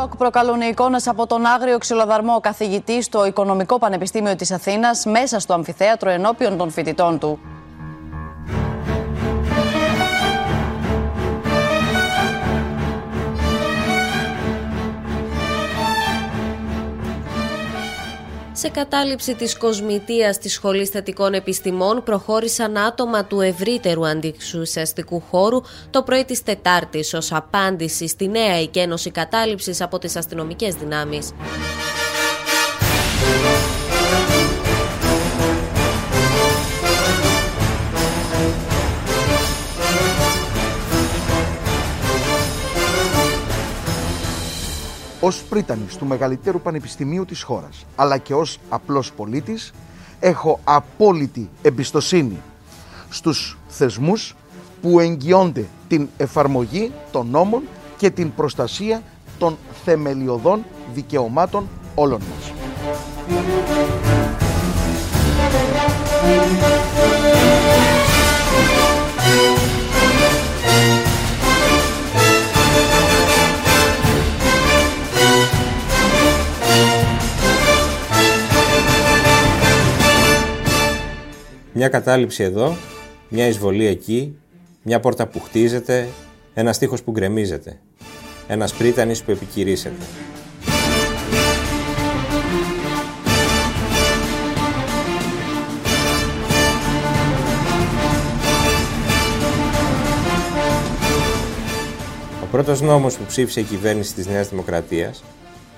Σοκ προκαλούν οι εικόνες από τον άγριο ξυλοδαρμό καθηγητής στο Οικονομικό Πανεπιστήμιο της Αθήνας μέσα στο αμφιθέατρο ενώπιον των φοιτητών του. Σε κατάληψη της κοσμητείας της Σχολής Θετικών Επιστημών προχώρησαν άτομα του ευρύτερου αντιξουσιαστικού χώρου το πρωί της Τετάρτης ως απάντηση στη νέα εκένωση κατάληψης από τις αστυνομικές δυνάμεις. Ως πρίτανης του μεγαλύτερου πανεπιστημίου της χώρας, αλλά και ως απλός πολίτης, έχω απόλυτη εμπιστοσύνη στους θεσμούς που εγγυώνται την εφαρμογή των νόμων και την προστασία των θεμελιωδών δικαιωμάτων όλων μας. Μια κατάληψη εδώ, μια εισβολή εκεί, μια πόρτα που χτίζεται, ένα στίχος που γκρεμίζεται, ένας πρίτανης που επικυρίσεται. Ο πρώτος νόμος που ψήφισε η κυβέρνηση της Νέας Δημοκρατίας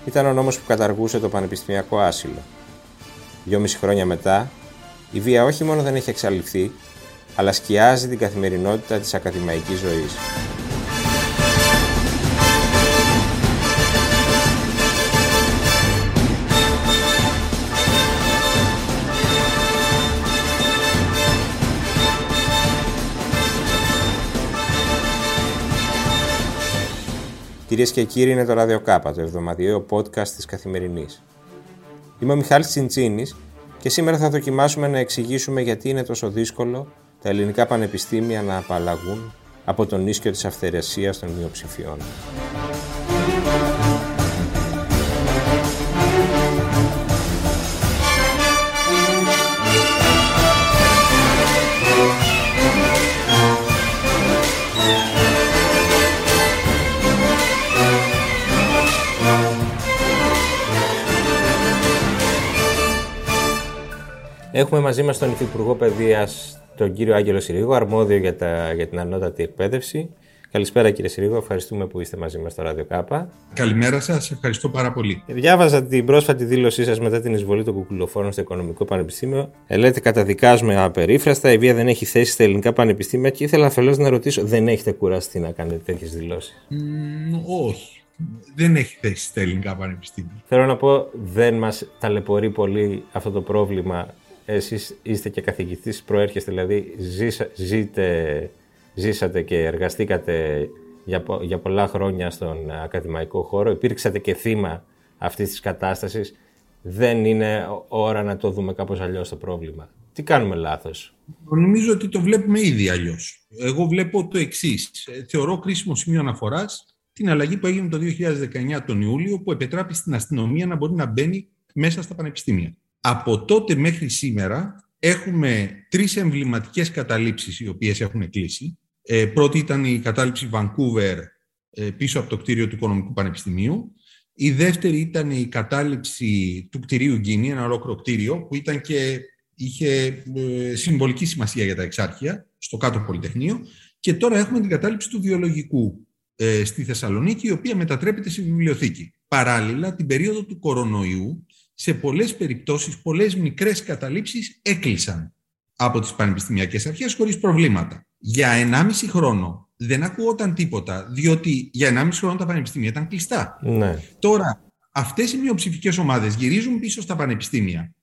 ήταν ο νόμος που καταργούσε το πανεπιστημιακό άσυλο. Δυόμιση χρόνια μετά, η βία όχι μόνο δεν έχει εξαλειφθεί, αλλά σκιάζει την καθημερινότητα της ακαδημαϊκής ζωής. Κυρίες και κύριοι, είναι το Radio Κάπα, το εβδομαδιαίο podcast της Καθημερινής. Είμαι ο Μιχάλης Τσιντσίνης και σήμερα θα δοκιμάσουμε να εξηγήσουμε γιατί είναι τόσο δύσκολο τα ελληνικά πανεπιστήμια να απαλλαγούν από τον ίσκιο της αυθαιρεσίας των μειοψηφιών. Έχουμε μαζί μας τον Υφυπουργό Παιδείας, τον κύριο Άγγελο Συρίγο, αρμόδιο για, τα, για την ανώτατη εκπαίδευση. Καλησπέρα κύριε Συρίγο, ευχαριστούμε που είστε μαζί μας στο Ράδιο Κάπα. Καλημέρα σας, ευχαριστώ πάρα πολύ. Διάβαζα την πρόσφατη δήλωσή σας μετά την εισβολή των κουκουλοφόρων στο Οικονομικό Πανεπιστήμιο. Ε, λέτε καταδικάζουμε απερίφραστα, η βία δεν έχει θέση στα ελληνικά πανεπιστήμια και ήθελα αφελώς να ρωτήσω, δεν έχετε κουραστεί να κάνετε τέτοιες δηλώσεις; Mm, όχι. Δεν έχει θέση στα ελληνικά πανεπιστήμια. Θέλω να πω, δεν μας ταλαιπωρεί πολύ αυτό το πρόβλημα εσείς είστε και καθηγητής, προέρχεστε, δηλαδή ζήσα, ζείτε, ζήσατε και εργαστήκατε για, για πολλά χρόνια στον ακαδημαϊκό χώρο, υπήρξατε και θύμα αυτής της κατάστασης. Δεν είναι ώρα να το δούμε κάπως αλλιώς το πρόβλημα. Τι κάνουμε λάθος; Νομίζω ότι το βλέπουμε ήδη αλλιώς. Εγώ βλέπω το εξής. Θεωρώ κρίσιμο σημείο αναφοράς την αλλαγή που έγινε το 2019 τον Ιούλιο, που επετράπη στην αστυνομία να μπορεί να μπαίνει μέσα στα πανεπιστήμια. Από τότε μέχρι σήμερα έχουμε τρεις εμβληματικές καταλήψεις οι οποίες έχουν κλείσει. Ε, πρώτη ήταν η κατάληψη Vancouver ε, πίσω από το κτίριο του Οικονομικού Πανεπιστημίου. Η δεύτερη ήταν η κατάληψη του κτηρίου Γκίνη, ένα ολόκληρο κτίριο που ήταν και είχε ε, συμβολική σημασία για τα εξάρχεια στο κάτω Πολυτεχνείο. Και τώρα έχουμε την κατάληψη του βιολογικού ε, στη Θεσσαλονίκη, η οποία μετατρέπεται σε βιβλιοθήκη. Παράλληλα, την περίοδο του κορονοϊού, σε πολλές περιπτώσεις, πολλές μικρές καταλήψεις έκλεισαν από τις πανεπιστημιακές αρχές χωρίς προβλήματα. Για 1,5 χρόνο δεν ακούγονταν τίποτα, διότι για 1,5 χρόνο τα πανεπιστήμια ήταν κλειστά. Ναι. Τώρα, αυτές οι μειοψηφικές ομάδες γυρίζουν πίσω στα πανεπιστήμια,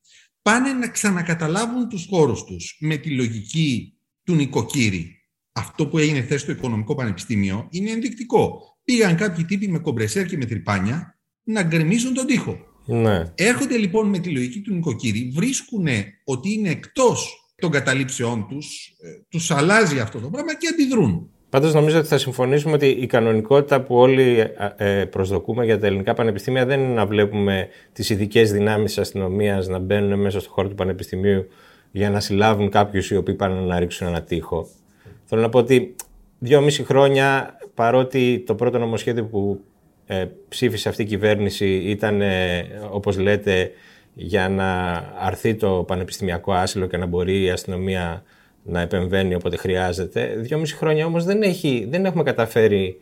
πάνε να ξανακαταλάβουν τους χώρους τους με τη λογική του νοικοκύρη. Αυτό που έγινε χθες στο Οικονομικό Πανεπιστήμιο είναι ενδεικτικό. Πήγαν κάποιοι τύποι με κομπρεσέρ και με τρυπάνια να γκρεμίζουν τον τοίχο. Ναι. Έρχονται λοιπόν με τη λογική του νοικοκύρη, βρίσκουν ότι είναι εκτός των καταλήψεών τους, ε, τους αλλάζει αυτό το πράγμα και αντιδρούν. Πάντως νομίζω ότι θα συμφωνήσουμε ότι η κανονικότητα που όλοι ε, προσδοκούμε για τα ελληνικά πανεπιστήμια δεν είναι να βλέπουμε τις ειδικές δυνάμεις της αστυνομίας να μπαίνουν μέσα στο χώρο του πανεπιστημίου για να συλλάβουν κάποιους οι οποίοι πάνε να ρίξουν ένα τείχο. Θέλω να πω ότι δυόμιση χρόνια παρότι το πρώτο νομοσχέδιο που ε, ψήφισε αυτή η κυβέρνηση ήταν, ε, όπως λέτε, για να αρθεί το πανεπιστημιακό άσυλο και να μπορεί η αστυνομία να επεμβαίνει όποτε χρειάζεται. Δυόμιση χρόνια όμως δεν, έχει, δεν έχουμε καταφέρει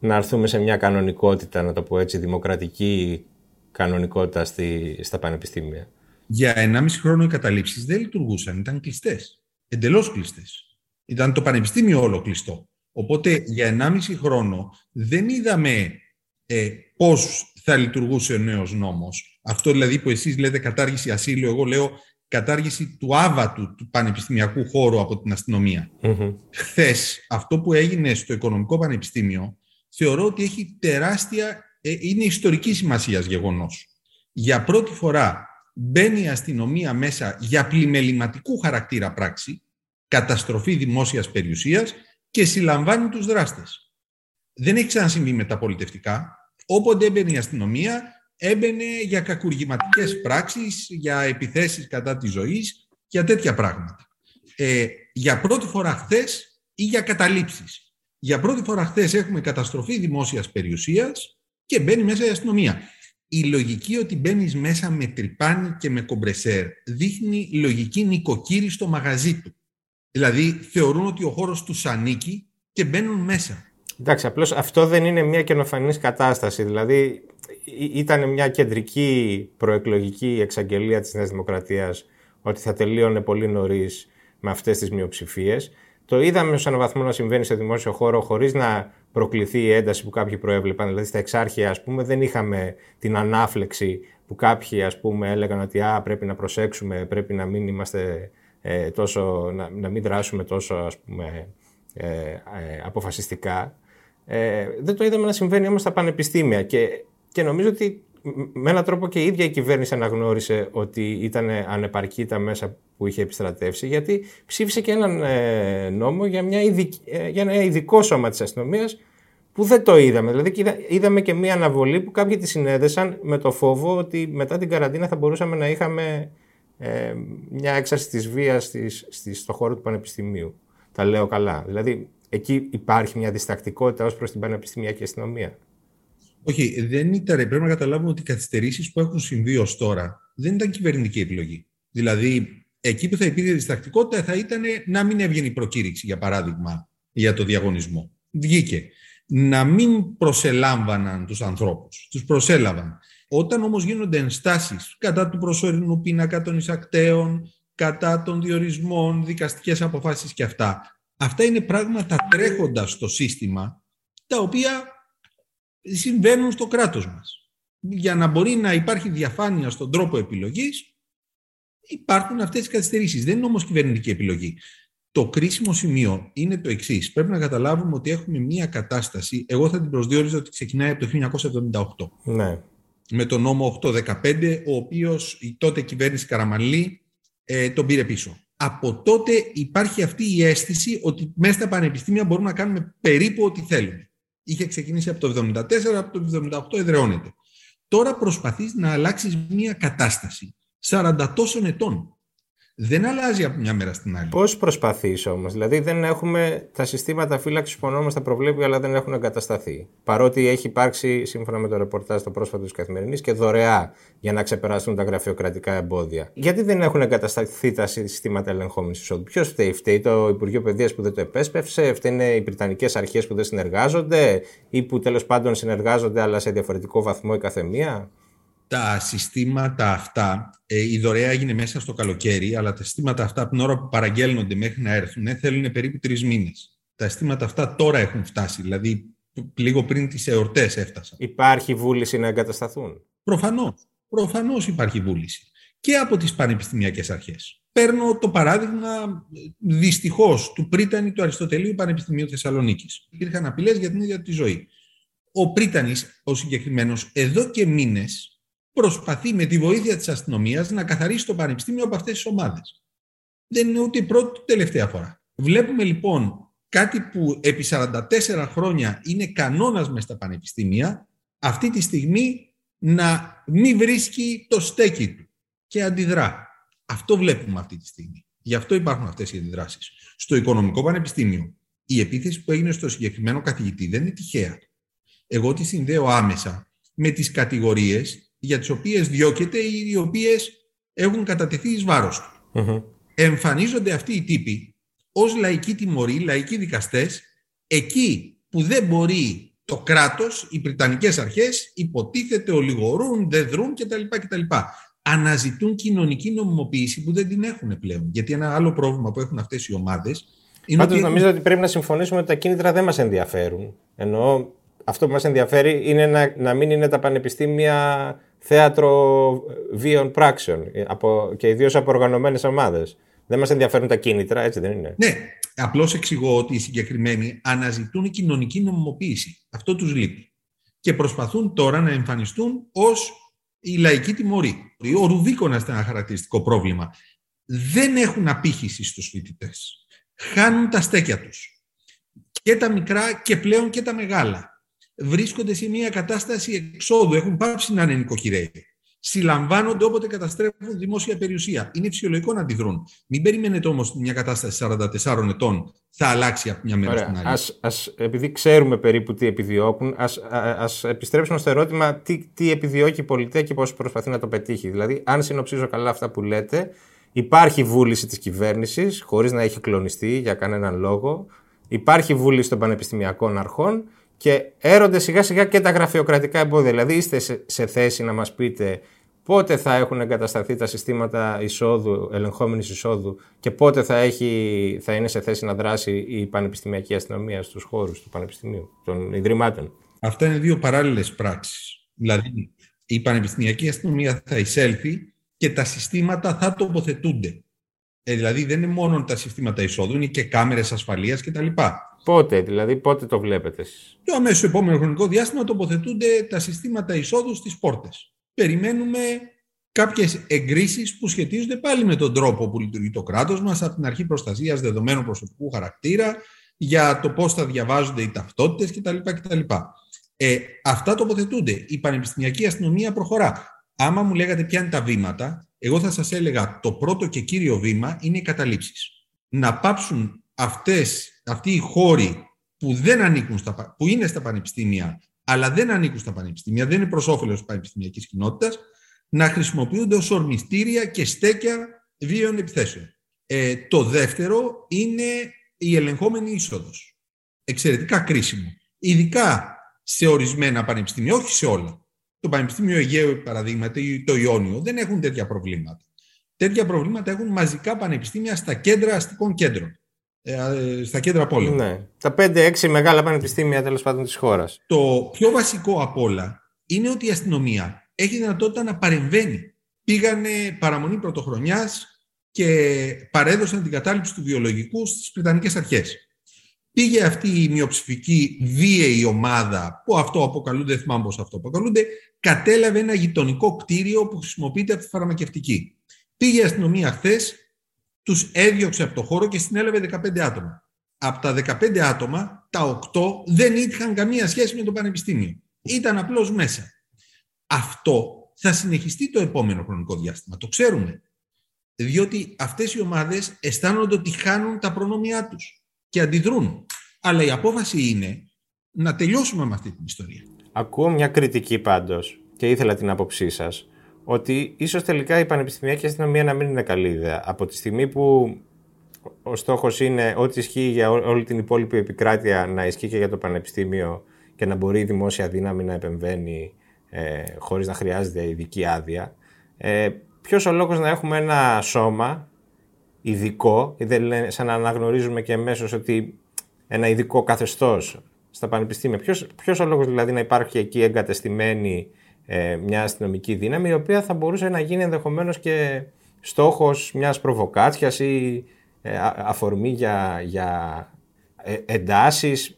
να έρθουμε σε μια κανονικότητα, να το πω έτσι, δημοκρατική κανονικότητα στη, στα πανεπιστήμια. Για 1,5 χρόνο οι καταλήψεις δεν λειτουργούσαν, ήταν κλειστές, εντελώς κλειστές. Ήταν το πανεπιστήμιο όλο κλειστό. Οπότε για 1,5 χρόνο δεν είδαμε ε, πώς θα λειτουργούσε ο νέος νόμος. Αυτό δηλαδή που εσείς λέτε κατάργηση ασύλου, εγώ λέω κατάργηση του άβατου του πανεπιστημιακού χώρου από την αστυνομία. Mm-hmm. Χθες, αυτό που έγινε στο Οικονομικό Πανεπιστήμιο, θεωρώ ότι έχει τεράστια, ε, είναι ιστορικής σημασίας γεγονός. Για πρώτη φορά μπαίνει η αστυνομία μέσα για πλημεληματικού χαρακτήρα πράξη, καταστροφή δημόσιας περιουσίας και συλλαμβάνει τους δράστες. Δεν έχει ξανασυμβεί με τα πολιτευτικά. Όποτε έμπαινε η αστυνομία, έμπαινε για κακουργηματικές πράξεις, για επιθέσεις κατά της ζωής, για τέτοια πράγματα. Ε, για πρώτη φορά χθες ή για καταλήψεις. Για πρώτη φορά χθες έχουμε καταστροφή δημόσιας περιουσίας και μπαίνει μέσα η αστυνομία. Η λογική ότι μπαίνεις μέσα με τρυπάνι και με κομπρεσέρ δείχνει λογική νοικοκύρη στο μαγαζί του. Δηλαδή θεωρούν ότι ο χώρος τους ανήκει και μπαίνουν μέσα. Εντάξει, απλώς αυτό δεν είναι μια καινοφανής κατάσταση. Δηλαδή ήταν μια κεντρική προεκλογική εξαγγελία της Νέας Δημοκρατίας ότι θα τελείωνε πολύ νωρίς με αυτές τις μειοψηφίες. Το είδαμε σε έναν βαθμό να συμβαίνει σε δημόσιο χώρο χωρίς να προκληθεί η ένταση που κάποιοι προέβλεπαν. Δηλαδή στα εξάρχεια ας πούμε δεν είχαμε την ανάφλεξη που κάποιοι ας πούμε έλεγαν ότι Α, πρέπει να προσέξουμε, πρέπει να μην είμαστε ε, τόσο, να, να, μην δράσουμε τόσο ας πούμε, ε, ε, αποφασιστικά. Ε, δεν το είδαμε να συμβαίνει όμως στα πανεπιστήμια και, και νομίζω ότι με έναν τρόπο και η ίδια η κυβέρνηση αναγνώρισε ότι ήταν ανεπαρκή τα μέσα που είχε επιστρατεύσει γιατί ψήφισε και έναν ε, νόμο για, μια ειδική, για ένα ειδικό σώμα της αστυνομίας που δεν το είδαμε. Δηλαδή είδαμε και μια αναβολή που κάποιοι τη συνέδεσαν με το φόβο ότι μετά την καραντίνα θα μπορούσαμε να είχαμε ε, μια έξαρση της βίας στις, στις, στο χώρο του πανεπιστημίου. Τα λέω καλά. Δηλαδή, εκεί υπάρχει μια διστακτικότητα ως προς την πανεπιστημιακή αστυνομία. Όχι, δεν ήταν. Πρέπει να καταλάβουμε ότι οι καθυστερήσεις που έχουν συμβεί ως τώρα δεν ήταν κυβερνητική επιλογή. Δηλαδή, εκεί που θα υπήρχε διστακτικότητα θα ήταν να μην έβγαινε η προκήρυξη, για παράδειγμα, για το διαγωνισμό. Βγήκε. Να μην προσελάμβαναν τους ανθρώπους. Τους προσέλαβαν. Όταν όμως γίνονται ενστάσεις κατά του προσωρινού πίνακα των εισακτέων, κατά των διορισμών, δικαστικές αποφάσεις και αυτά, αυτά είναι πράγματα τρέχοντα στο σύστημα, τα οποία συμβαίνουν στο κράτος μας. Για να μπορεί να υπάρχει διαφάνεια στον τρόπο επιλογής, υπάρχουν αυτές οι καθυστερήσεις. Δεν είναι όμως κυβερνητική επιλογή. Το κρίσιμο σημείο είναι το εξής. Πρέπει να καταλάβουμε ότι έχουμε μία κατάσταση. Εγώ θα την προσδιορίζω ότι ξεκινάει από το 1978. Ναι με τον νόμο 815, ο οποίος η τότε κυβέρνηση Καραμαλή ε, τον πήρε πίσω. Από τότε υπάρχει αυτή η αίσθηση ότι μέσα στα πανεπιστήμια μπορούμε να κάνουμε περίπου ό,τι θέλουμε. Είχε ξεκινήσει από το 1974, από το 1978 εδραιώνεται. Τώρα προσπαθείς να αλλάξεις μια κατάσταση 40 τόσων ετών δεν αλλάζει από μια μέρα στην άλλη. Πώς προσπαθείς όμως, Δηλαδή δεν έχουμε τα συστήματα φύλαξης που ο τα προβλέπει, αλλά δεν έχουν εγκατασταθεί. Παρότι έχει υπάρξει, σύμφωνα με το ρεπορτάζ το πρόσφατο της Καθημερινής, και δωρεά για να ξεπεράσουν τα γραφειοκρατικά εμπόδια. Γιατί δεν έχουν εγκατασταθεί τα συστήματα ελεγχόμενης εισόδου; Ποιος φταίει, φταίει το Υπουργείο Παιδείας που δεν το επέσπευσε, φταίνε οι Βρυτανικές αρχές που δεν συνεργάζονται; Ή που τέλος πάντων συνεργάζονται αλλά σε διαφορετικό βαθμό η καθεμία; Τα συστήματα αυτά, ε, η δωρεά έγινε μέσα στο καλοκαίρι, αλλά τα συστήματα αυτά από την ώρα που παραγγέλνονται μέχρι να έρθουν ε, θέλουν περίπου τρεις μήνες. Τα συστήματα αυτά τώρα έχουν φτάσει, δηλαδή λίγο πριν τις εορτές έφτασαν. Υπάρχει βούληση να εγκατασταθούν; Προφανώς. Προφανώς υπάρχει βούληση. Και από τις πανεπιστημιακές αρχές. Παίρνω το παράδειγμα δυστυχώς του Πρίτανη του Αριστοτελείου Πανεπιστημίου Θεσσαλονίκης. Υπήρχαν απειλές για την ίδια τη ζωή. Ο Πρίτανης, ο συγκεκριμένος, εδώ και μήνες προσπαθεί με τη βοήθεια της αστυνομίας να καθαρίσει το πανεπιστήμιο από αυτές τις ομάδες. Δεν είναι ούτε η πρώτη ούτε τελευταία φορά. Βλέπουμε λοιπόν κάτι που επί 44 χρόνια είναι κανόνας μες στα πανεπιστήμια, αυτή τη στιγμή να μην βρίσκει το στέκι του και αντιδρά. Αυτό βλέπουμε αυτή τη στιγμή. Γι' αυτό υπάρχουν αυτές οι αντιδράσεις. Στο Οικονομικό Πανεπιστήμιο, η επίθεση που έγινε στο συγκεκριμένο καθηγητή δεν είναι τυχαία. Εγώ τη συνδέω άμεσα με τις κατηγορίες για τις οποίες διώκεται ή οι οποίες έχουν κατατεθεί εις βάρος του. Εμφανίζονται αυτοί οι τύποι ως λαϊκοί τιμωροί, λαϊκοί δικαστές, εκεί που δεν μπορεί το κράτος, οι Βρυτανικές αρχές, υποτίθεται, ολιγορούν, δεν δρούν κτλ. κτλ. Αναζητούν κοινωνική νομιμοποίηση που δεν την έχουν πλέον. Γιατί ένα άλλο πρόβλημα που έχουν αυτές οι ομάδες είναι Πάντως ότι... νομίζω ότι πρέπει να συμφωνήσουμε ότι τα κίνητρα δεν μας ενδιαφέρουν. Ενώ αυτό που μας ενδιαφέρει είναι να, να μην είναι τα πανεπιστήμια θέατρο βίων πράξεων από, και ιδίως από οργανωμένες ομάδες. Δεν μας ενδιαφέρουν τα κίνητρα, έτσι δεν είναι; Ναι, απλώς εξηγώ ότι οι συγκεκριμένοι αναζητούν κοινωνική νομιμοποίηση. Αυτό τους λείπει. Και προσπαθούν τώρα να εμφανιστούν ως η λαϊκή τιμωρή. Ο Ρουβίκονα ήταν ένα χαρακτηριστικό πρόβλημα. Δεν έχουν απήχηση στους φοιτητές. Χάνουν τα στέκια τους. Και τα μικρά και πλέον και τα μεγάλα βρίσκονται σε μια κατάσταση εξόδου, έχουν πάψει να είναι νοικοκυρέοι. Συλλαμβάνονται όποτε καταστρέφουν δημόσια περιουσία. Είναι φυσιολογικό να αντιδρούν. Μην περιμένετε όμως μια κατάσταση 44 ετών θα αλλάξει από μια μέρα στην άλλη. Ας, ας, επειδή ξέρουμε περίπου τι επιδιώκουν, α ας επιστρέψουμε στο ερώτημα τι, τι επιδιώκει η πολιτεία και πώς προσπαθεί να το πετύχει. Δηλαδή, αν συνοψίζω καλά αυτά που λέτε, υπάρχει βούληση της κυβέρνησης, χωρίς να έχει κλονιστεί για κανέναν λόγο. Υπάρχει βούληση των πανεπιστημιακών αρχών και έρονται σιγά σιγά και τα γραφειοκρατικά εμπόδια. Δηλαδή είστε σε, θέση να μας πείτε πότε θα έχουν εγκατασταθεί τα συστήματα εισόδου, ελεγχόμενης εισόδου και πότε θα, έχει, θα είναι σε θέση να δράσει η πανεπιστημιακή αστυνομία στους χώρους του πανεπιστημίου, των ιδρυμάτων. Αυτά είναι δύο παράλληλες πράξεις. Δηλαδή η πανεπιστημιακή αστυνομία θα εισέλθει και τα συστήματα θα τοποθετούνται. Ε, δηλαδή δεν είναι μόνο τα συστήματα εισόδου, είναι και κάμερες ασφαλείας κτλ. Πότε, δηλαδή, πότε το βλέπετε εσείς; Το αμέσως επόμενο χρονικό διάστημα τοποθετούνται τα συστήματα εισόδου στις πόρτες. Περιμένουμε κάποιες εγκρίσεις που σχετίζονται πάλι με τον τρόπο που λειτουργεί το κράτος μας από την αρχή προστασίας δεδομένου προσωπικού χαρακτήρα για το πώς θα διαβάζονται οι ταυτότητες κτλ. κτλ. Ε, αυτά τοποθετούνται. Η πανεπιστημιακή αστυνομία προχωρά. Άμα μου λέγατε ποια είναι τα βήματα, εγώ θα σας έλεγα το πρώτο και κύριο βήμα είναι οι καταλήψεις. Να πάψουν αυτές αυτοί οι χώροι που, δεν ανήκουν στα, που είναι στα πανεπιστήμια, αλλά δεν ανήκουν στα πανεπιστήμια, δεν είναι προς όφελος της πανεπιστημιακής κοινότητας, να χρησιμοποιούνται ως ορμιστήρια και στέκια βίαιων επιθέσεων. Ε, το δεύτερο είναι η ελεγχόμενη είσοδος. Εξαιρετικά κρίσιμο. Ειδικά σε ορισμένα πανεπιστήμια, όχι σε όλα. Το Πανεπιστήμιο Αιγαίου, παραδείγματι, ή το Ιόνιο, δεν έχουν τέτοια προβλήματα. Τέτοια προβλήματα έχουν μαζικά πανεπιστήμια στα κέντρα αστικών κέντρων. Ε, στα κέντρα πόλεων. Ναι. Τα 5-6 μεγάλα πανεπιστήμια τέλος πάντων της χώρας. Το πιο βασικό απ' όλα είναι ότι η αστυνομία έχει δυνατότητα να παρεμβαίνει. Πήγανε παραμονή πρωτοχρονιάς και παρέδωσαν την κατάληψη του βιολογικού στις Βρετανικέ Αρχές. Πήγε αυτή η μειοψηφική βίαιη ομάδα, που αυτό αποκαλούνται, δεν θυμάμαι πώς αυτό αποκαλούνται, κατέλαβε ένα γειτονικό κτίριο που χρησιμοποιείται από τη φαρμακευτική. Πήγε η αστυνομία χθες τους έδιωξε από το χώρο και συνέλαβε 15 άτομα. Από τα 15 άτομα, τα 8 δεν είχαν καμία σχέση με το πανεπιστήμιο. Ήταν απλώς μέσα. Αυτό θα συνεχιστεί το επόμενο χρονικό διάστημα. Το ξέρουμε. Διότι αυτές οι ομάδες αισθάνονται ότι χάνουν τα προνόμια τους και αντιδρούν. Αλλά η απόφαση είναι να τελειώσουμε με αυτή την ιστορία. Ακούω μια κριτική πάντως και ήθελα την άποψή σας ότι ίσως τελικά η πανεπιστημιακή αστυνομία να μην είναι καλή ιδέα. Από τη στιγμή που ο στόχος είναι ό,τι ισχύει για όλη την υπόλοιπη επικράτεια να ισχύει και για το πανεπιστήμιο και να μπορεί η δημόσια δύναμη να επεμβαίνει ε, χωρίς να χρειάζεται ειδική άδεια. Ε, ποιος ο λόγος να έχουμε ένα σώμα ειδικό, δεν σαν να αναγνωρίζουμε και εμέσω ότι ένα ειδικό καθεστώς στα πανεπιστήμια. Ποιος, ποιος ο λόγος δηλαδή να υπάρχει εκεί εγκατεστημένη ε, μια αστυνομική δύναμη η οποία θα μπορούσε να γίνει ενδεχομένως και στόχος μιας προβοκάτσιας ή ε, αφορμή για, για ε, εντάσεις.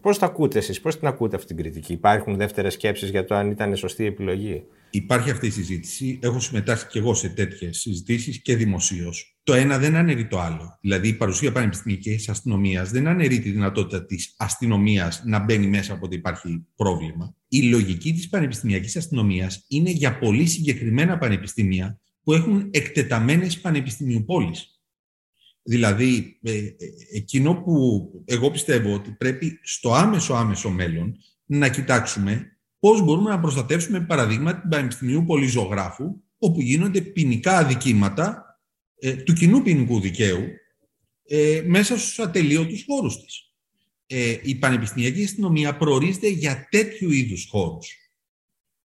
Πώς τα ακούτε εσείς, πώς την ακούτε αυτή την κριτική; Υπάρχουν δεύτερες σκέψεις για το αν ήταν σωστή επιλογή; Υπάρχει αυτή η συζήτηση. Έχω συμμετάσχει και εγώ σε τέτοιες συζητήσεις και δημοσίως. Το ένα δεν αναιρεί το άλλο. Δηλαδή, η παρουσία πανεπιστημιακής αστυνομίας δεν αναιρεί τη δυνατότητα της αστυνομίας να μπαίνει μέσα όποτε υπάρχει πρόβλημα. Η λογική της πανεπιστημιακής αστυνομίας είναι για πολύ συγκεκριμένα πανεπιστήμια που έχουν εκτεταμένες πανεπιστημίου πόλεις. Δηλαδή, ε, ε, εκείνο που εγώ πιστεύω ότι πρέπει στο άμεσο άμεσο μέλλον να κοιτάξουμε πώς μπορούμε να προστατεύσουμε παραδείγμα την Πανεπιστημίου Πολυζωγράφου, όπου γίνονται ποινικά αδικήματα ε, του κοινού ποινικού δικαίου ε, μέσα στους ατελείωτους χώρους της. Ε, η πανεπιστημιακή αστυνομία προορίζεται για τέτοιου είδους χώρους.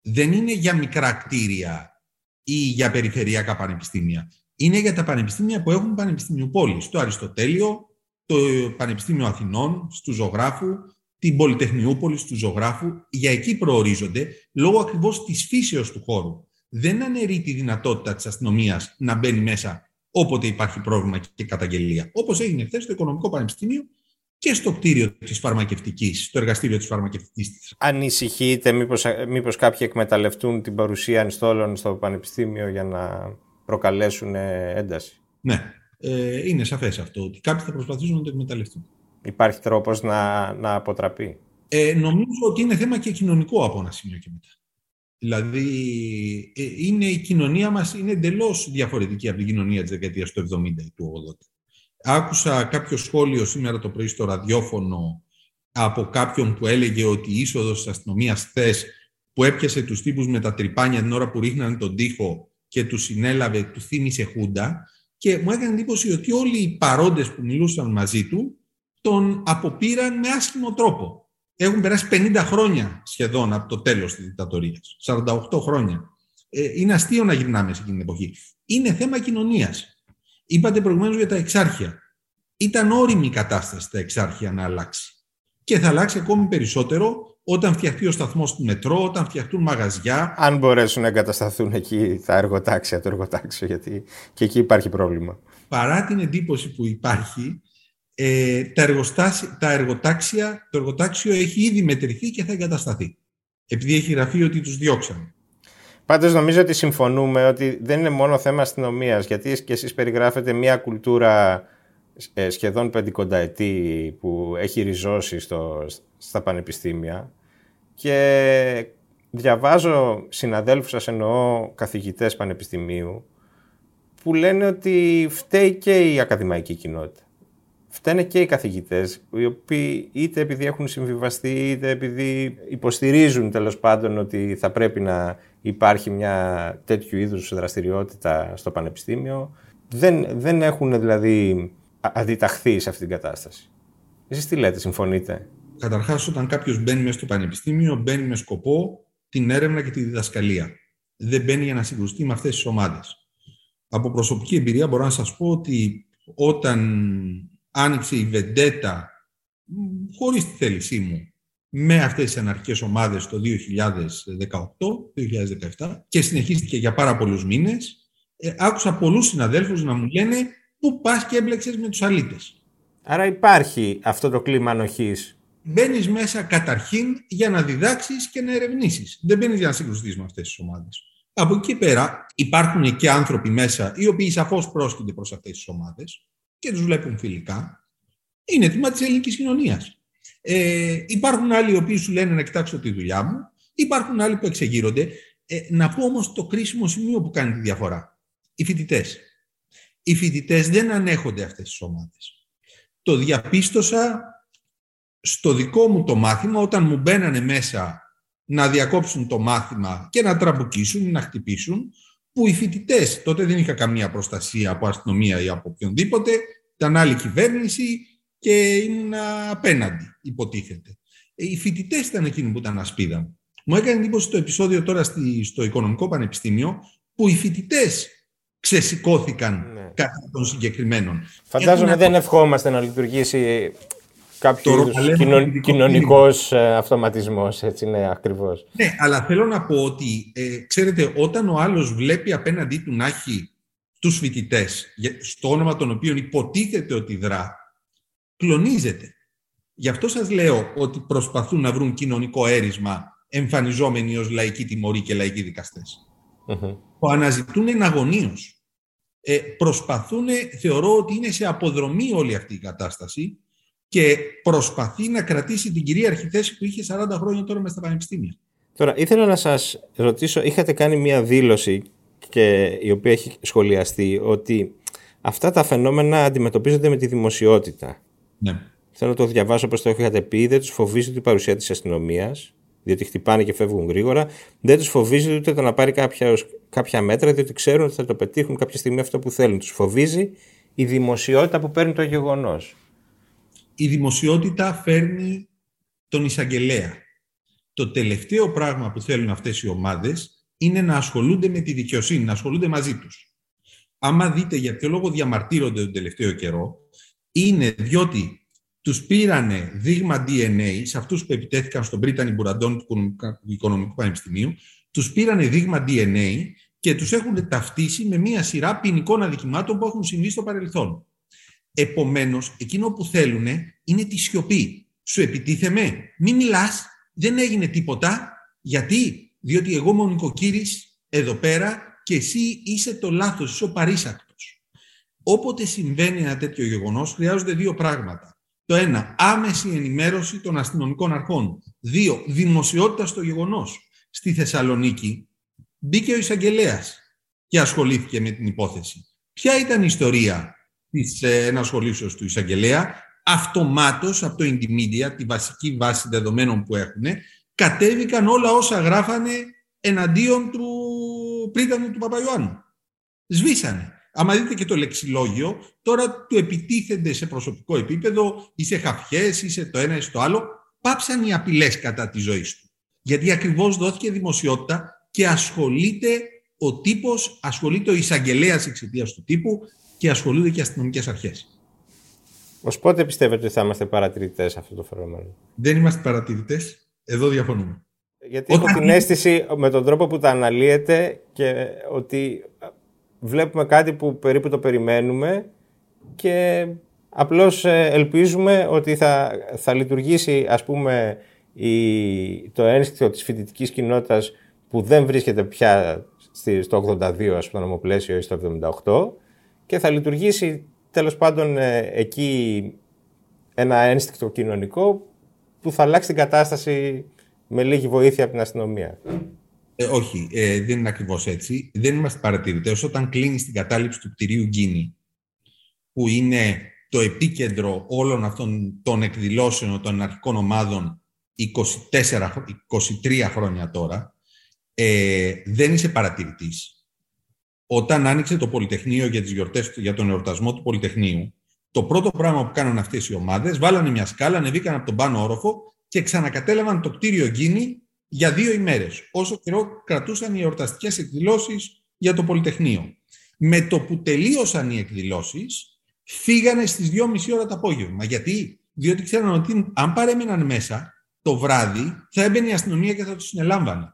Δεν είναι για μικρά κτίρια ή για περιφερειακά πανεπιστήμια. Είναι για τα πανεπιστήμια που έχουν πανεπιστήμιο πόλης. Στο Αριστοτέλειο, το Πανεπιστήμιο Αθηνών, στους Ζωγράφου, την Πολυτεχνιούπολη του Ζωγράφου. Για εκεί προορίζονται, λόγω ακριβώς της φύσεως του χώρου. Δεν αναιρεί τη δυνατότητα της αστυνομίας να μπαίνει μέσα όποτε υπάρχει πρόβλημα και καταγγελία. Όπως έγινε χθες στο Οικονομικό Πανεπιστήμιο και στο κτίριο της φαρμακευτικής, στο εργαστήριο της φαρμακευτικής. Ανησυχείτε, μήπως μήπως κάποιοι εκμεταλλευτούν την παρουσία ανιστόλων στο Πανεπιστήμιο για να προκαλέσουν ένταση; Ναι, ε, είναι σαφές αυτό, ότι κάποιοι θα προσπαθήσουν να το εκμεταλλευτούν. Υπάρχει τρόπος να, να αποτραπεί; Ε, νομίζω ότι είναι θέμα και κοινωνικό από ένα σημείο και μετά. Δηλαδή, ε, είναι, η κοινωνία μας είναι εντελώς διαφορετική από την κοινωνία της δεκαετίας του 70 ή του 80. Άκουσα κάποιο σχόλιο σήμερα το πρωί στο ραδιόφωνο από κάποιον που έλεγε ότι η είσοδος της αστυνομίας χθες που έπιασε τους τύπους με τα τρυπάνια την ώρα που ρίχνανε τον τοίχο και τους συνέλαβε, του θύμισε χούντα. Και μου έκανε εντύπωση ότι όλοι οι παρόντες που μιλούσαν μαζί του τον αποπήραν με άσχημο τρόπο. Έχουν περάσει 50 χρόνια σχεδόν από το τέλος της δικτατορίας. 48 χρόνια. Ε, είναι αστείο να γυρνάμε σε εκείνη την εποχή. Είναι θέμα κοινωνίας. Είπατε προηγουμένως για τα εξάρχεια. Ήταν όριμη η κατάσταση τα εξάρχεια να αλλάξει. Και θα αλλάξει ακόμη περισσότερο όταν φτιαχτεί ο σταθμός του μετρό, όταν φτιαχτούν μαγαζιά. Αν μπορέσουν να εγκατασταθούν εκεί τα εργοτάξια, το εργοτάξιο, γιατί και εκεί υπάρχει πρόβλημα. Παρά την εντύπωση που υπάρχει, ε, τα, τα εργοτάξια, το εργοτάξιο έχει ήδη μετρηθεί και θα εγκατασταθεί. Επειδή έχει γραφεί ότι τους διώξαν. Πάντως νομίζω ότι συμφωνούμε ότι δεν είναι μόνο θέμα αστυνομίας, γιατί και εσείς περιγράφετε μια κουλτούρα ε, σχεδόν πεντηκονταετή που έχει ριζώσει στο, στα πανεπιστήμια και διαβάζω συναδέλφους σας εννοώ καθηγητές πανεπιστημίου που λένε ότι φταίει και η ακαδημαϊκή κοινότητα φταίνε και οι καθηγητές, οι οποίοι είτε επειδή έχουν συμβιβαστεί, είτε επειδή υποστηρίζουν τέλος πάντων ότι θα πρέπει να υπάρχει μια τέτοιου είδους δραστηριότητα στο πανεπιστήμιο, δεν, δεν έχουν δηλαδή αντιταχθεί σε αυτή την κατάσταση. Εσείς τι λέτε, συμφωνείτε; Καταρχάς, όταν κάποιος μπαίνει μέσα στο πανεπιστήμιο, μπαίνει με σκοπό την έρευνα και τη διδασκαλία. Δεν μπαίνει για να συγκρουστεί με αυτές τις ομάδες. Από προσωπική εμπειρία μπορώ να σας πω ότι όταν άνοιξε η Βεντέτα χωρίς τη θέλησή μου με αυτές τις αναρχικές ομάδες το 2018-2017 και συνεχίστηκε για πάρα πολλούς μήνες. Ε, άκουσα πολλούς συναδέλφους να μου λένε πού πας και έμπλεξες με τους αλήτες. Άρα υπάρχει αυτό το κλίμα ανοχής. Μπαίνεις μέσα καταρχήν για να διδάξεις και να ερευνήσεις. Δεν μπαίνεις για να συγκρουστείς με αυτές τις ομάδες. Από εκεί πέρα υπάρχουν και άνθρωποι μέσα οι οποίοι σαφώς πρόσκυνται προς αυτές τις ομάδες και τους βλέπουν φιλικά, είναι τμήμα της ελληνικής κοινωνίας. Ε, υπάρχουν άλλοι οι οποίοι σου λένε να κοιτάξω τη δουλειά μου, υπάρχουν άλλοι που εξεγείρονται. Ε, να πω όμως το κρίσιμο σημείο που κάνει τη διαφορά. Οι φοιτητές. Οι φοιτητές δεν ανέχονται αυτές τις ομάδες. Το διαπίστωσα στο δικό μου το μάθημα όταν μου μπαίνανε μέσα να διακόψουν το μάθημα και να τραμπουκίσουν ή να χτυπήσουν που οι φοιτητές, τότε δεν είχα καμία προστασία από αστυνομία ή από οποιονδήποτε, ήταν άλλη κυβέρνηση και ήμουν απέναντι, υποτίθεται. Ε, οι φοιτητές ήταν εκείνοι που ήταν ασπίδα μου. έκανε εντύπωση το επεισόδιο τώρα στη, στο Οικονομικό Πανεπιστήμιο, που οι φοιτητές ξεσηκώθηκαν ναι. κατά των συγκεκριμένων. Φαντάζομαι δεν ευχόμαστε να λειτουργήσει κάποιο κοινων, κοινωνικός ε, αυτοματισμός, έτσι είναι ακριβώς. Ναι, αλλά θέλω να πω ότι, ε, ξέρετε, όταν ο άλλος βλέπει απέναντί του να έχει τους φοιτητές, στο όνομα των οποίων υποτίθεται ότι δρά, κλονίζεται. Γι' αυτό σας λέω ότι προσπαθούν να βρουν κοινωνικό έρισμα εμφανιζόμενοι ως λαϊκοί τιμωροί και λαϊκοί δικαστές. Mm-hmm. Που αναζητούν εναγωνίως. Ε, προσπαθούν, θεωρώ ότι είναι σε αποδρομή όλη αυτή η κατάσταση και προσπαθεί να κρατήσει την κυρίαρχη θέση που είχε 40 χρόνια τώρα μες στα πανεπιστήμια. Τώρα, ήθελα να σας ρωτήσω, είχατε κάνει μία δήλωση και η οποία έχει σχολιαστεί ότι αυτά τα φαινόμενα αντιμετωπίζονται με τη δημοσιότητα. Ναι. Θέλω να το διαβάσω όπως το είχατε πει. Δεν τους φοβίζεται η παρουσία της αστυνομίας, διότι χτυπάνε και φεύγουν γρήγορα. Δεν τους φοβίζει ούτε το να πάρει κάποια, κάποια μέτρα, διότι ξέρουν ότι θα το πετύχουν κάποια στιγμή αυτό που θέλουν. Τους φοβίζει η δημοσιότητα που παίρνει το γεγονός. Η δημοσιότητα φέρνει τον εισαγγελέα. Το τελευταίο πράγμα που θέλουν αυτές οι ομάδες είναι να ασχολούνται με τη δικαιοσύνη, να ασχολούνται μαζί τους. Άμα δείτε για ποιο λόγο διαμαρτύρονται τον τελευταίο καιρό, είναι διότι τους πήρανε δείγμα DNA σε αυτούς που επιτέθηκαν στον Πρίτανη Μπουραντών του Οικονομικού Πανεπιστημίου, τους πήρανε δείγμα DNA και τους έχουν ταυτίσει με μία σειρά ποινικών αδικημάτων που έχουν συμβεί στο παρελθόν. Επομένως, εκείνο που θέλουν είναι τη σιωπή. Σου επιτίθεμαι, μη μιλάς, δεν έγινε τίποτα. Γιατί, διότι εγώ είμαι ο νοικοκύρης εδώ πέρα και εσύ είσαι το λάθος, είσαι ο παρήσακτος. Όποτε συμβαίνει ένα τέτοιο γεγονός, χρειάζονται δύο πράγματα. Το ένα, άμεση ενημέρωση των αστυνομικών αρχών. Δύο, δημοσιότητα στο γεγονός. Στη Θεσσαλονίκη μπήκε ο εισαγγελέας και ασχολήθηκε με την υπόθεση. Ποια ήταν η ιστορία; Της ε, ενασχολήσεως του εισαγγελέα. Αυτομάτως από το Indymedia, τη βασική βάση δεδομένων που έχουν, κατέβηκαν όλα όσα γράφανε εναντίον του πρίτανου του Παπαϊωάννου. Σβήσανε. Άμα δείτε και το λεξιλόγιο, τώρα του επιτίθενται σε προσωπικό επίπεδο, ή σε χαφιές, ή σε το ένα ή στο άλλο. Πάψαν οι απειλές κατά της ζωής του. Γιατί ακριβώς δόθηκε δημοσιότητα και ασχολείται ο τύπος, ασχολείται ο εισαγγελέας εξαιτίας του τύπου και ασχολούνται και οι αστυνομικές αρχές. Ω πότε πιστεύετε ότι θα είμαστε παρατηρητές σε αυτό το φαινόμενο; Δεν είμαστε παρατηρητές. Εδώ διαφωνούμε. Γιατί Όταν... έχω την αίσθηση με τον τρόπο που τα αναλύετε και ότι βλέπουμε κάτι που περίπου το περιμένουμε και απλώς ε, ελπίζουμε ότι θα, θα λειτουργήσει ας πούμε η, το ένστικτο της φοιτητικής κοινότητας που δεν βρίσκεται πια στο 82 ας πούμε νομοπλαίσιο ή στο 78 και θα λειτουργήσει τέλος πάντων ε, εκεί ένα ένστικτο κοινωνικό που θα αλλάξει την κατάσταση με λίγη βοήθεια από την αστυνομία. Ε, όχι, ε, δεν είναι ακριβώς έτσι. Δεν είμαστε παρατηρητές. Όταν κλείνεις την κατάληψη του κτηρίου Γκίνη, που είναι το επίκεντρο όλων αυτών των εκδηλώσεων των αρχικών ομάδων 24, 23 χρόνια τώρα, ε, δεν είσαι παρατηρητής. Όταν άνοιξε το Πολυτεχνείο για, τις γιορτές, για τον εορτασμό του Πολυτεχνείου, το πρώτο πράγμα που κάνανε αυτές οι ομάδες, βάλανε μια σκάλα, ανεβήκαν από τον πάνω όροφο και ξανακατέλαβαν το κτίριο Γκίνη για δύο ημέρες, όσο καιρό κρατούσαν οι εορταστικές εκδηλώσεις για το Πολυτεχνείο. Με το που τελείωσαν οι εκδηλώσεις, φύγανε στις δυόμιση ώρα το απόγευμα. Γιατί; Διότι ξέραν ότι αν παρέμεναν μέσα, το βράδυ θα έμπαινε η αστυνομία και θα τους συνελάμβανε.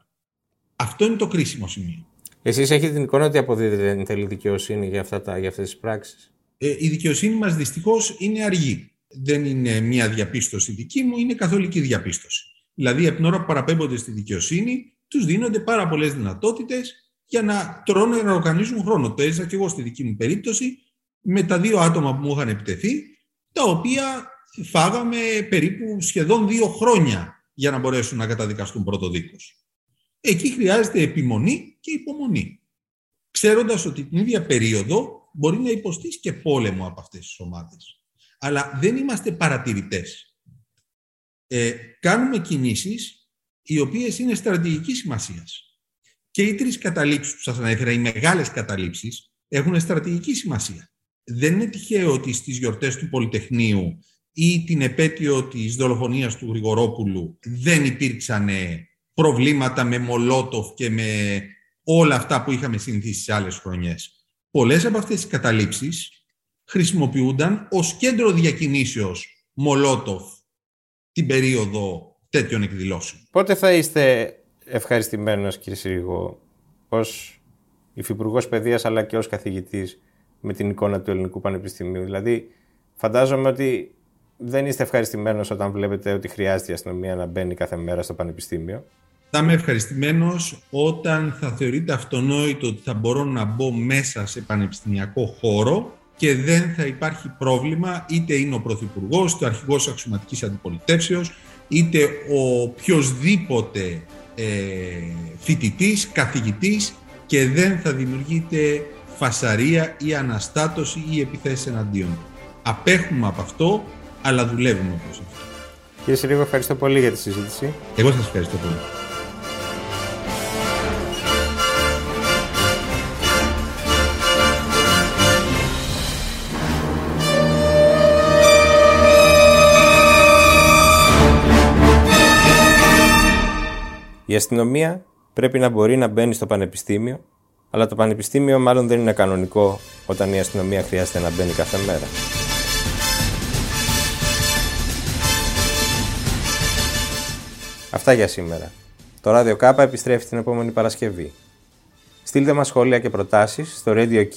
Αυτό είναι το κρίσιμο σημείο. Εσείς έχετε την εικόνα ότι αποδίδεται εν τέλει δικαιοσύνη για, αυτά τα, για αυτές τις πράξεις; Ε, η δικαιοσύνη μας δυστυχώς είναι αργή. Δεν είναι μια διαπίστωση δική μου, είναι καθολική διαπίστωση. Δηλαδή, από την ώρα που παραπέμπονται στη δικαιοσύνη, τους δίνονται πάρα πολλές δυνατότητες για να τρώνε να οργανίζουν χρόνο. Το έζησα και εγώ στη δική μου περίπτωση με τα δύο άτομα που μου είχαν επιτεθεί, τα οποία φάγαμε περίπου σχεδόν δύο χρόνια για να μπορέσουν να καταδικαστούν πρώτο δίκος. Εκεί χρειάζεται επιμονή και υπομονή. Ξέροντας ότι την ίδια περίοδο μπορεί να υποστείς και πόλεμο από αυτές τις ομάδες. Αλλά δεν είμαστε παρατηρητές ε, κάνουμε κινήσεις οι οποίες είναι στρατηγικής σημασίας. Και οι τρεις καταλήψεις που σας ανέφερα, οι μεγάλες καταλήψεις, έχουν στρατηγική σημασία. Δεν είναι τυχαίο ότι στις γιορτές του Πολυτεχνείου ή την επέτειο της δολοφονίας του Γρηγορόπουλου δεν υπήρξαν προβλήματα με Μολότοφ και με όλα αυτά που είχαμε συνηθίσει σε άλλες χρονιές. Πολλές από αυτές τις καταλήψεις χρησιμοποιούνταν ως κέντρο διακινήσεως Μολότοφ την περίοδο τέτοιων εκδηλώσεων. Πότε θα είστε ευχαριστημένος κύριε Συρίγο ως υφυπουργός παιδείας αλλά και ως καθηγητής με την εικόνα του Ελληνικού Πανεπιστημίου; Δηλαδή φαντάζομαι ότι δεν είστε ευχαριστημένος όταν βλέπετε ότι χρειάζεται η αστυνομία να μπαίνει κάθε μέρα στο Πανεπιστήμιο. Θα είμαι ευχαριστημένος όταν θα θεωρείται αυτονόητο ότι θα μπορώ να μπω μέσα σε πανεπιστημιακό χώρο και δεν θα υπάρχει πρόβλημα είτε είναι ο Πρωθυπουργός, είτε ο αρχηγός αξιωματικής αντιπολιτεύσεως, είτε ο οποιοδήποτε ε, φοιτητής, καθηγητής και δεν θα δημιουργείται φασαρία ή αναστάτωση ή επιθέσεις εναντίον. Απέχουμε από αυτό, αλλά δουλεύουμε προς αυτό. Κύριε Συρίγο, ευχαριστώ πολύ για τη συζήτηση. Εγώ σας ευχαριστώ πολύ. Η αστυνομία πρέπει να μπορεί να μπαίνει στο πανεπιστήμιο, αλλά το πανεπιστήμιο μάλλον δεν είναι κανονικό όταν η αστυνομία χρειάζεται να μπαίνει κάθε μέρα. Αυτά για σήμερα. Το Radio K επιστρέφει την επόμενη Παρασκευή. Στείλτε μας σχόλια και προτάσεις στο radio